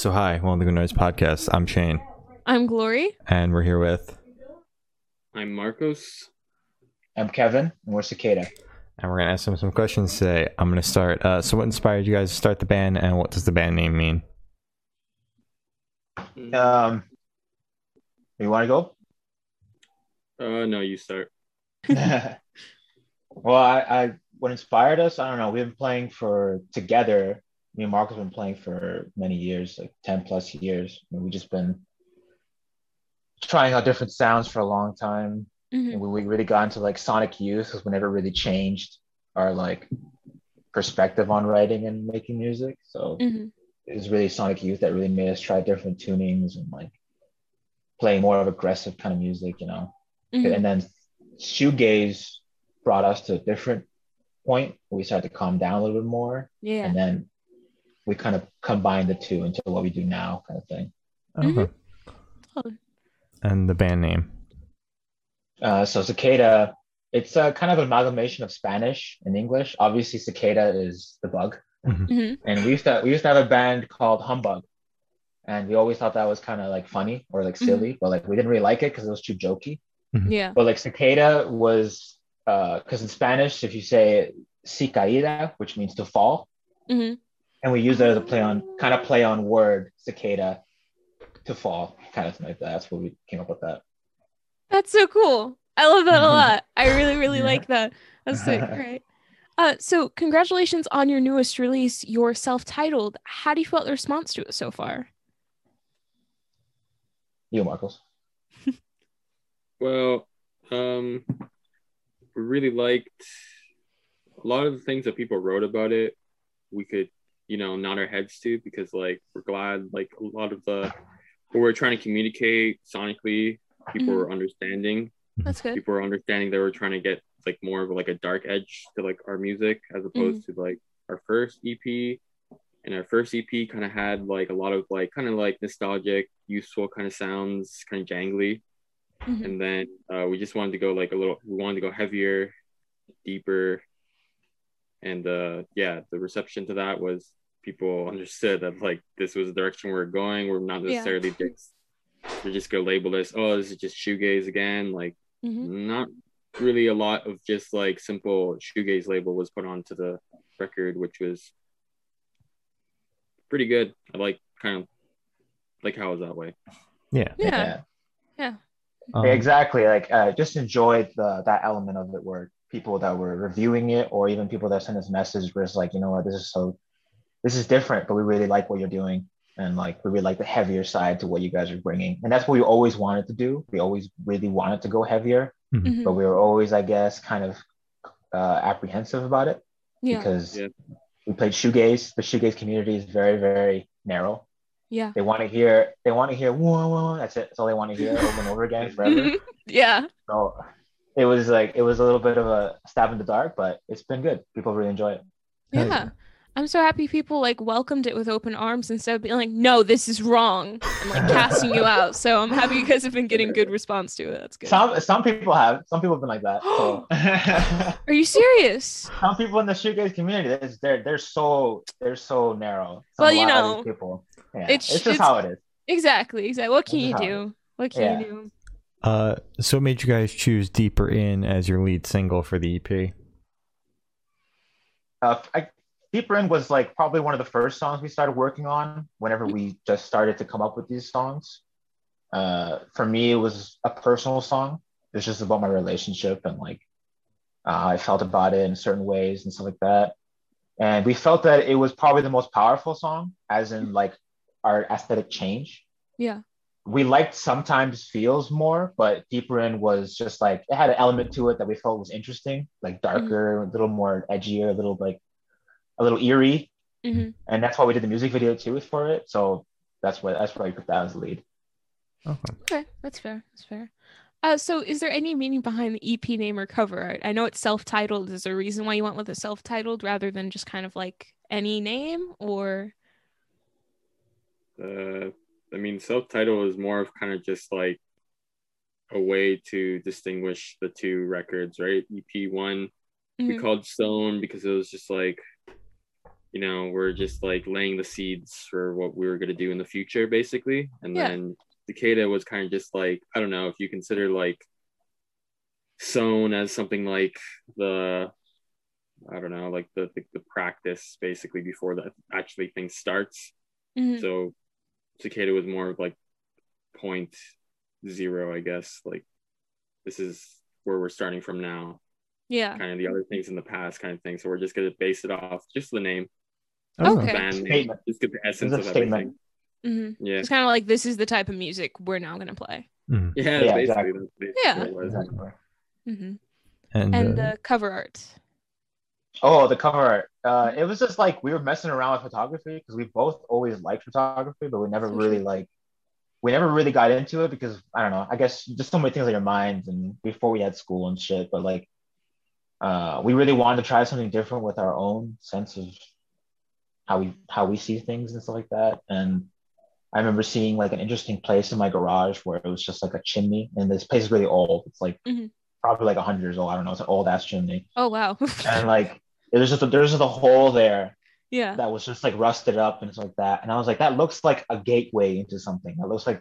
So hi, welcome to the Noise Podcast. I'm Shane, I'm Glory. and we're here with, I'm Marcos. I'm Kevin, and we're Cicada. and we're gonna ask them some questions today. I'm gonna start. Uh, so, what inspired you guys to start the band, and what does the band name mean? Um, you want to go? Uh, no, you start. well, I, I what inspired us, I don't know. We've been playing for together. Me and Marcos have been playing for many years, like ten plus years. And we've just been trying out different sounds for a long time. Mhm. And we, we really got into like Sonic Youth because we never really changed our like perspective on writing and making music. So Mhm. it was really Sonic Youth that really made us try different tunings and like playing more of aggressive kind of music, you know. Mhm. And then shoegaze brought us to a different point we started to calm down a little bit more. Yeah. And then we kind of combine the two into what we do now, kind of thing. Okay. Oh. And the band name. Uh, so cicada, it's a kind of amalgamation of Spanish and English. Obviously, cicada is the bug, Mhm. and we used to we used to have a band called Humbug, and we always thought that was kind of like funny or like silly, but like we didn't really like it because it was too jokey. Yeah. But like cicada was because in Spanish, if you say cicaida, which means to fall, Mhm. And we use that as a play on kind of play on word cicada to fall, kind of thing like that. That's what we came up with that. That's so cool. I love that a lot. I really, really Yeah. like that. That's so great. Uh, so congratulations on your newest release, your self-titled. How do you feel about the response to it so far? You, Marcos. Well, um, we really liked a lot of the things that people wrote about it. We could, you know, nod our heads to because, like, we're glad, like, a lot of the what we're trying to communicate sonically, people Mhm. were understanding. That's good. People are understanding they were trying to get like more of like a dark edge to like our music as opposed to like our first EP. And our first EP kind of had like a lot of like kind of like nostalgic, useful kind of sounds, kind of jangly. Mhm. And then uh, we just wanted to go like a little, we wanted to go heavier, deeper. And uh, yeah, the reception to that was people understood that like this was the direction we are going. We're not Yeah. necessarily just, we're just gonna label this, oh, this is just shoegaze again. Like, Mhm. not really a lot of just like simple shoegaze label was put onto the record, which was pretty good. I like kind of like how it was that way. Yeah. Yeah. Yeah. Um, exactly. Like, uh, just enjoyed the that element of it where people that were reviewing it, or even people that sent us messages, were just like, you know what, this is so, this is different, but we really like what you're doing, and like we really like the heavier side to what you guys are bringing, and that's what we always wanted to do. We always really wanted to go heavier, Mhm. but we were always, I guess, kind of uh, apprehensive about it Yeah. because Yeah. we played shoegaze. The shoegaze community is very, very narrow. Yeah. They want to hear, they want to hear, whoa, whoa, that's it. That's all they want to hear over and over again forever. Yeah. So it was like it was a little bit of a stab in the dark, but it's been good. People really enjoy it. Hell Yeah. I'm so happy people like welcomed it with open arms instead of being like, no, this is wrong and like casting you out. So I'm happy you guys have been getting good response to it. That's good. Some some people have, some people have been like that. So. Are you serious? some people in the shoegaze community, they're they're, they're so they're so narrow. Some- Well, you know, people. Yeah, it's- it's, just it's- how it is. Exactly. Exactly. What can you do? What can Yeah. you do? Uh, so, what made you guys choose "Deeper In" as your lead single for the EP? Uh, I, Deeper In was like probably one of the first songs we started working on whenever we just started to come up with these songs. Uh, for me, it was a personal song. It was just about my relationship and like uh, how I felt about it in certain ways and stuff like that. And we felt that it was probably the most powerful song, as in like our aesthetic change. Yeah. We liked sometimes feels more, but Deeper In was just like it had an element to it that we felt was interesting, like darker, a little more edgier, a little like a little eerie, Mhm. and that's why we did the music video too for it. So that's what that's why we put that as the lead. Okay. Okay, that's fair. That's fair. Uh, so is there any meaning behind the EP name or cover art? I know it's self-titled. Is there a reason why you went with a self-titled rather than just kind of like any name or? Uh, I mean, self-titled is more of kind of just like a way to distinguish the two records, right? EP one we Mhm. called Stone because it was just like you know, we're just like laying the seeds for what we were gonna do in the future, basically. And Yeah. then Cicada was kind of just like I don't know if you consider like sown as something like the I don't know, like the the, the practice basically before the actually thing starts. Mhm. So cicada was more of like point zero, I guess. Like this is where we're starting from now. Yeah. Kind of the other things in the past, kind of thing. So we're just gonna base it off just the name, Okay. band Statement. just get the essence It's of statement. everything. hmm Yeah, It's kind of like this is the type of music we're now gonna play. mhm. yeah, Yeah, basically. exactly. That's basically Yeah. what it was. Exactly. hmm And, And uh, the cover art. Oh, the cover art. Uh, it was just like we were messing around with photography because we both always liked photography, but we never For really sure. like we never really got into it because I don't know. I guess just so many things on your mind and before we had school and shit. But like, uh, we really wanted to try something different with our own sense of how we how we see things and stuff like that. And I remember seeing like an interesting place in my garage where it was just like a chimney, and this place is really old. It's like Mhm. probably like hundred years old. I don't know. It's an old ass chimney, Oh wow. and like there's just a, there's just a hole there yeah. that was just like rusted up and stuff like that. And I was like, that looks like a gateway into something. That looks like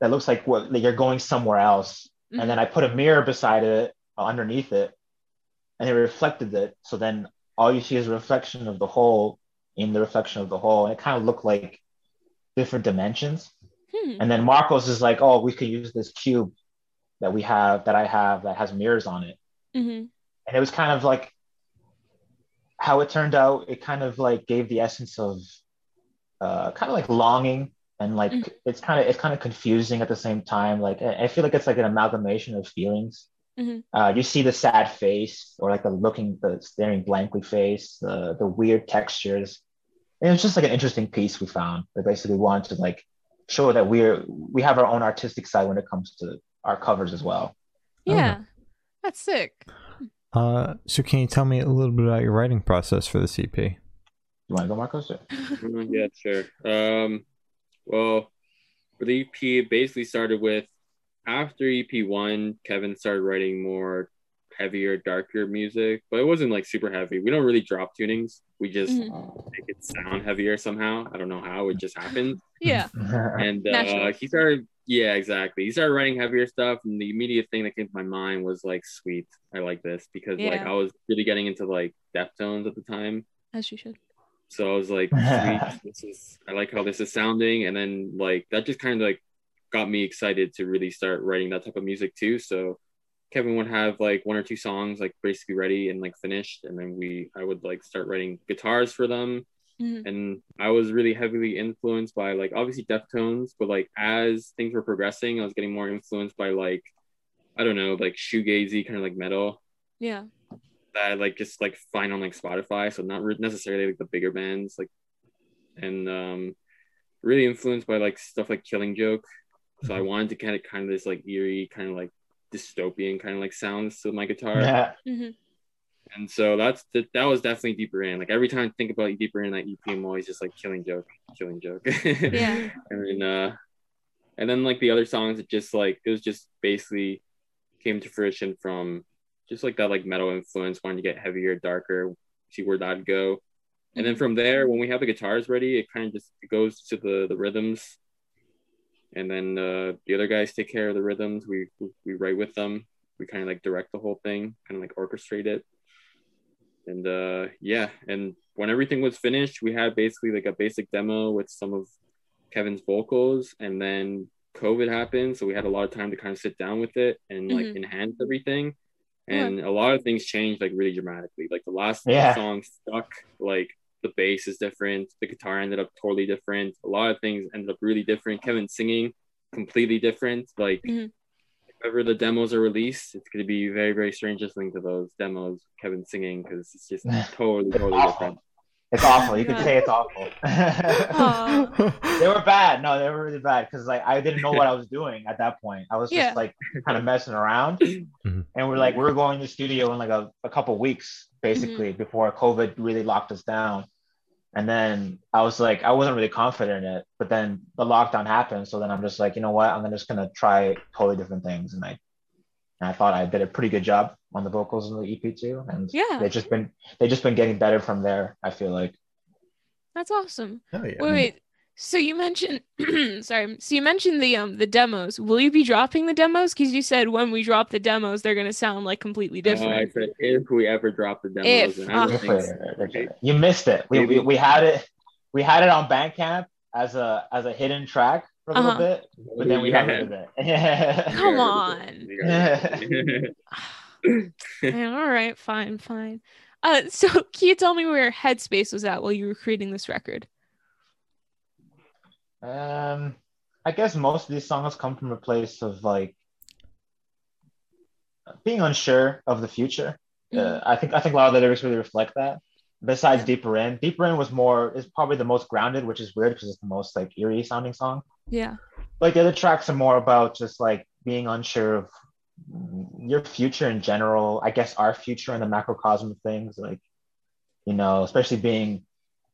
that looks like what like you're going somewhere else. Mhm. And then I put a mirror beside it, uh, underneath it, and it reflected it. So then all you see is a reflection of the hole in the reflection of the hole. And it kind of looked like different dimensions. Hmm. And then Marcos is like, oh, we could use this cube that we have that I have that has mirrors on it hmm and it was kind of like how it turned out it kind of like gave the essence of uh kind of like longing and like Mhm. it's kind of it's kind of confusing at the same time like i feel like it's like an amalgamation of feelings Mhm. uh you see the sad face or like the looking the staring blankly face the the weird textures and it was just like an interesting piece we found that basically wanted to like show that we're we have our own artistic side when it comes to our covers as well Yeah. That's sick. uh, so can you tell me a little bit about your writing process for the EP? you want to go marcos Mm, yeah, sure. Um, well, for the EP, it basically started with after EP one, Kevin started writing more heavier, darker music, but it wasn't like super heavy. We don't really drop tunings. We just Mhm. make it sound heavier somehow. I don't know how. It just happened. Yeah. And uh, he started, yeah, exactly. He started writing heavier stuff, and the immediate thing that came to my mind was like, "Sweet, I like this," because like I was really getting into like Deftones at the time. As you should. So I was like, sweet, this is I like how this is sounding. And then like that just kind of like got me excited to really start writing that type of music too. So Kevin would have like one or two songs like basically ready and like finished. And then we I would like start writing guitars for them. Mhm. And I was really heavily influenced by like obviously Deftones, but like as things were progressing, I was getting more influenced by like I don't know, like shoegazy kind of like metal Yeah. that I like just like find on like Spotify. So not re- necessarily like the bigger bands, like and um really influenced by like stuff like Killing Joke. So I wanted to kind of kind of this like eerie kind of like dystopian kind of like sounds to my guitar. yeah hmm And so that's that, that was definitely deeper in. Like every time I think about deeper in that EP, I'm always just like Killing Joke, Killing Joke. Yeah. and then uh and then like the other songs it just like it was just basically came to fruition from just like that like metal influence wanting to get heavier darker see where that'd go and then from there when we have the guitars ready it kind of just goes to the the rhythms and then uh the other guys take care of the rhythms. We we, we write with them. We kind of like direct the whole thing kind of like orchestrate it. And uh yeah. And when everything was finished we had basically like a basic demo with some of kevin's vocals. And then covid happened so we had a lot of time to kind of sit down with it and like Mhm. enhance everything. And a lot of things changed like really dramatically. Like the last Yeah. song stuck like the bass is different the guitar ended up totally different a lot of things ended up really different. Kevin singing completely different. Like Mhm. if ever the demos are released it's going to be very very strange listening to those demos kevin singing because it's just totally totally different It's awful. You could say it's awful. They were bad. No, they were really bad because like I didn't know what I was doing at that point. I was just Yeah. like kind of messing around, Mhm. and we're like we are going to the studio in like a, a couple weeks basically before COVID really locked us down. And then I was like, I wasn't really confident in it, but then the lockdown happened. So then I'm just like, you know what? I'm just gonna try totally different things, and I, and I thought I did a pretty good job on the vocals in the EP too, and Yeah. they've just been they've just been getting better from there. I feel like. That's awesome. Oh yeah. Wait, wait. So you mentioned sorry. So you mentioned the um the demos. Will you be dropping the demos? Because you said when we drop the demos, they're gonna sound like completely Uh, I different. said if we ever drop the If, demos, and uh, think so. You missed it. We, we we had it. We had it on Bandcamp as a as a hidden track for a little Uh-huh. bit, but then we got Yeah. rid of it. Come on. We got it. Yeah, all right, fine, fine. Uh, so can you tell me where Headspace was at while you were creating this record? Um, I guess most of these songs come from a place of like being unsure of the future. Uh, I think I think a lot of the lyrics really reflect that. Besides Deeper In, Deeper In was more is probably the most grounded, which is weird because it's the most like eerie sounding song. Yeah. Like the other tracks are more about just like being unsure of your future in general. I guess our future and the macrocosm of things, like you know, especially being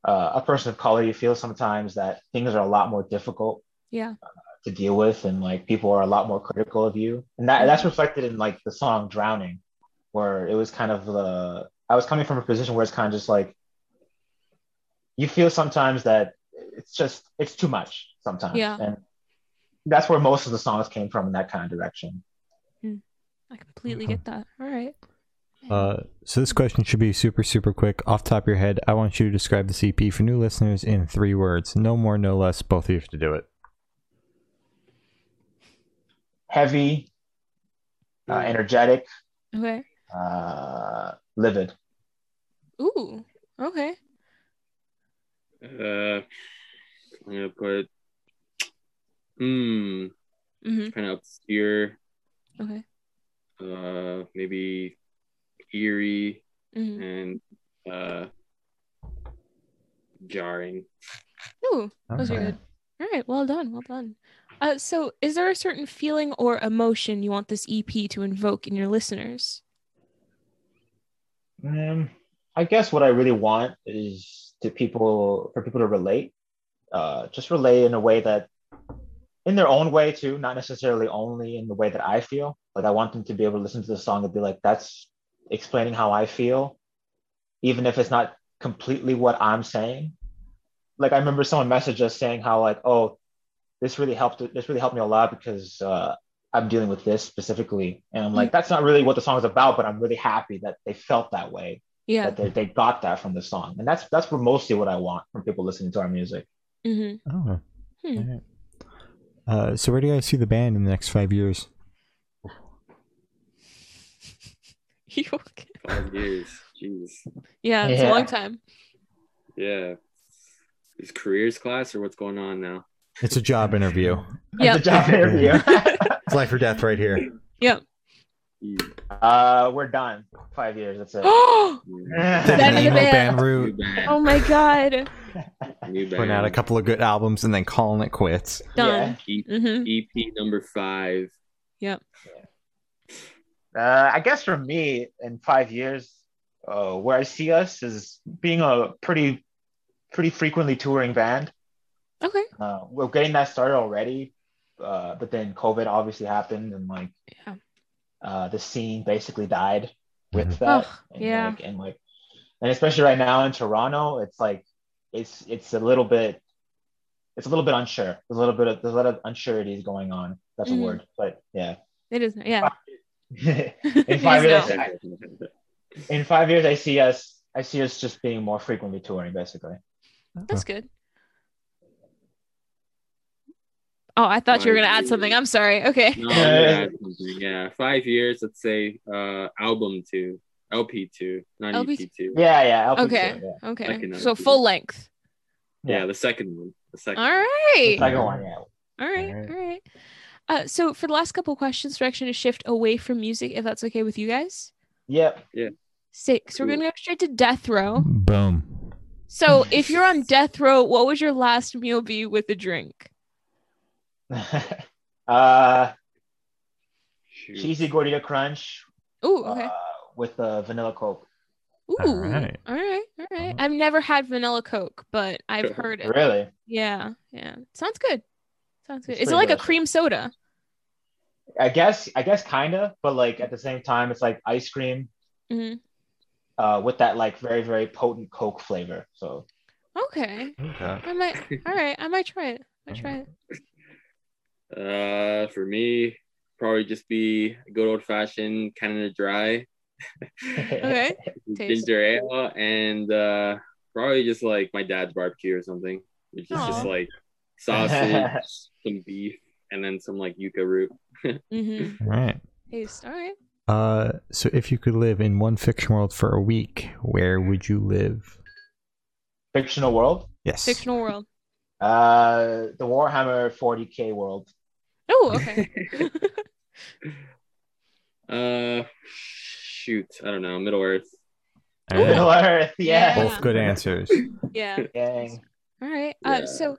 uh, a person of color, you feel sometimes that things are a lot more difficult Yeah. to deal with and like people are a lot more critical of you and that that's reflected in like the song drowning where it was kind of the i was coming from a position where it's kind of just like you feel sometimes that it's just it's too much sometimes Yeah. and that's where most of the songs came from in that kind of direction I completely get that. All right. Uh, so this question should be super super quick. Off the top of your head, I want you to describe the EP for new listeners in three words. No more, no less. Both of you have to do it. heavy uh, energetic Okay. uh, livid Ooh. Okay. Uh, I'm gonna put, hmm, Mm-hmm. kind of obscure, Okay. uh, maybe eerie Mm-hmm. and uh, jarring. Ooh. Those are good. All right. Well done. Well done. Uh, so is there a certain feeling or emotion you want this EP to invoke in your listeners? Um, I guess what I really want is to people for people to relate, uh, just relate in a way that, in their own way too, not necessarily only in the way that I feel. Like I want them to be able to listen to the song and be like, "That's explaining how I feel," even if it's not completely what I'm saying. Like I remember someone messaged us saying how like, "Oh, this really helped. This really helped me a lot because uh, I'm dealing with this specifically," and I'm like, "That's not really what the song is about," but I'm really happy that they felt that way Yeah. that they, they got that from the song and that's that's mostly what i want from people listening to our music Mm-hmm. Oh. Hmm. Alright. Uh, so where do you guys see the band in the next five years? You okay? Five years, jeez. yeah, it's a long time. Yeah. Is careers class or what's going on now? It's a job interview. Yep. the job interview It's life or death right here. Yep. Uh we're done five years that's it oh mm, Then Emo the band. band New band. my god. New Putting out a band. couple of good albums and then calling it quits. Done. E- Mm-hmm. EP number five. uh i guess for me in five years uh where i see us is being a pretty pretty frequently touring band Okay. uh we're getting that started already uh but then covid obviously happened and like Yeah. uh the scene basically died with Mhm. that Ugh, and yeah. like, and like and especially right now in toronto it's like it's it's a little bit it's a little bit unsure there's a little bit of there's a lot of unsureties going on that's Mhm. a word but yeah It is. Yeah. in five years. I- in five years i see us i see us just being more frequently touring basically That's good. Oh, I thought you were gonna add something. I'm sorry. Okay. No, I'm something. Yeah, five years. Let's say uh, album two, LP two, not LP EP two. yeah yeah LP Okay. two, yeah. Okay. Second So album. full length. Yeah, the second one. The second. All The second one yeah All right. Alright. All right. Uh, so for the last couple questions, direction to shift away from music, if that's okay with you guys. yep Six. We're gonna go straight to death row. Boom. So if you're on death row, what would your last meal be with a drink? uh Shoot. cheesy gordita crunch Ooh. Okay. uh, with uh, vanilla coke Ooh. all right. All right. All right. Uh-huh. I've never had vanilla Coke, but I've heard it. really Yeah. Yeah. Sounds good. Sounds good. It's Is it pretty like a cream soda? i guess i guess kind of but like at the same time it's like ice cream hmm uh with that like very very potent coke flavor so Okay. Okay. I might. All right. I might try it. I might try it. Uh, for me, probably just be a good old fashioned Canada Dry, Okay. Taste. ginger ale, and uh, probably just like my dad's barbecue or something, which is just like sausage, some beef, and then some like yucca root. Mm-hmm. All right. Taste. All right. Uh, so if you could live in one fiction world for a week, where would you live? Fictional world. Yes. Fictional world. Uh, the Warhammer 40k world. Oh, okay. Uh, shoot, I don't know, Middle Earth. All right. Middle Earth. Yeah. Both good answers. yeah. Gang. All right. Uh, Yeah. so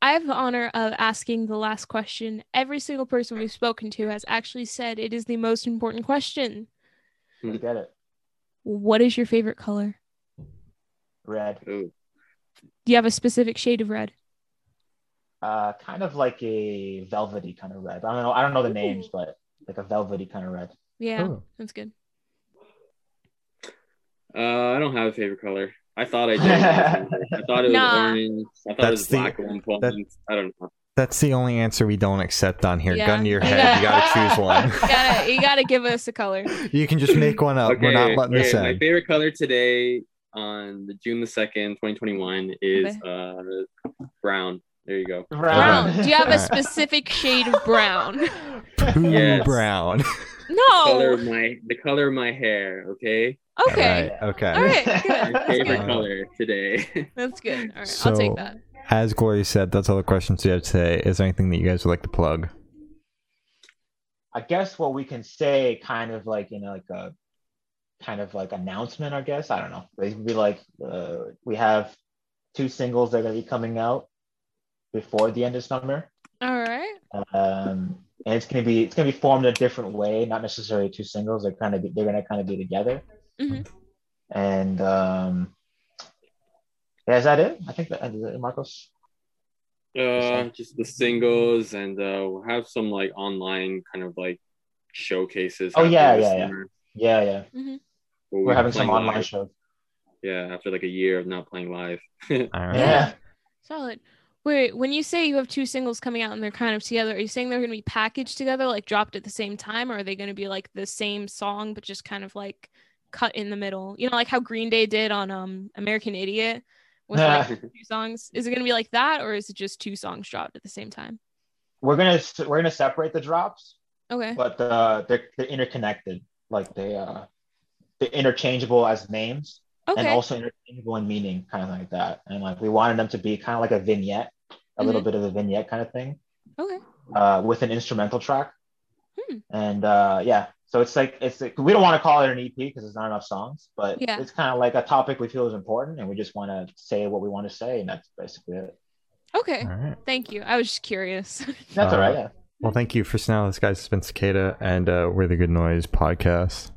I have the honor of asking the last question. Every single person we've spoken to has actually said it is the most important question. You get it. What is your favorite color? Red. Oh, Do you have a specific shade of red? Uh, kind of like a velvety kind of red. I don't know. I don't know the names, but like a velvety kind of red. Yeah, Oh. that's that's good. uh, I don't have a favorite color. I thought I did. I thought it was Nah. orange. I thought That's it was the- black at one point. that- I don't know. That's the only answer we don't accept on here. Yeah. Gun to your You head. You gotta- gotta choose one. You gotta, you gotta give us a color. You can just make one up. We're not letting this okay, My favorite color today on the June the second, twenty twenty one, is uh brown. There you go. Brown. Do you have a specific shade of brown? Poo Yes. brown. Color No. of my the color of my hair. Okay, Okay. Right, okay. All right. Good. my favorite good. color today. That's good. All right. So- I'll take that. As Glory said, that's all the questions we have today. Is there anything that you guys would like to plug? I guess what we can say, kind of like you know, like a kind of like announcement. I guess I don't know. It would be like uh, we have two singles that are going to be coming out before the end of summer. All right. um, and it's gonna be it's gonna be formed a different way, not necessarily two singles. They're kind of they're gonna kind of be together. Mhm. And um, yeah, is that it? I think that is it, Marcos. uh, just the singles, and uh, we'll have some like online kind of like showcases. Oh, yeah, yeah, yeah. Yeah, yeah. Mm-hmm. We're we're having some online live. shows. Yeah, after like a year of not playing live. All right. Yeah. Solid. Wait, when you say you have two singles coming out and they're kind of together, are you saying they're going to be packaged together, like dropped at the same time, or are they going to be like the same song but just kind of like cut in the middle? You know, like how Green Day did on um American Idiot with like two songs. Is it going to be like that, or is it just two songs dropped at the same time? We're gonna we're gonna separate the drops, Okay. but uh, they're they're interconnected. Like they uh they're interchangeable as names and also interchangeable in meaning, kind of like that. And like we wanted them to be kind of like a vignette, a little bit of a vignette kind of thing. Okay. uh, with an instrumental track. Hmm. And uh, yeah, so it's like it's like, we don't want to call it an EP because there's not enough songs, but Yeah. it's kind of like a topic we feel is important, and we just want to say what we want to say, and that's basically it. Okay. All right. Thank you. I was just curious. That's Uh, all right. Yeah. Well, thank you for now. This guy's been Cicada, and uh, we're the Good Noise podcast.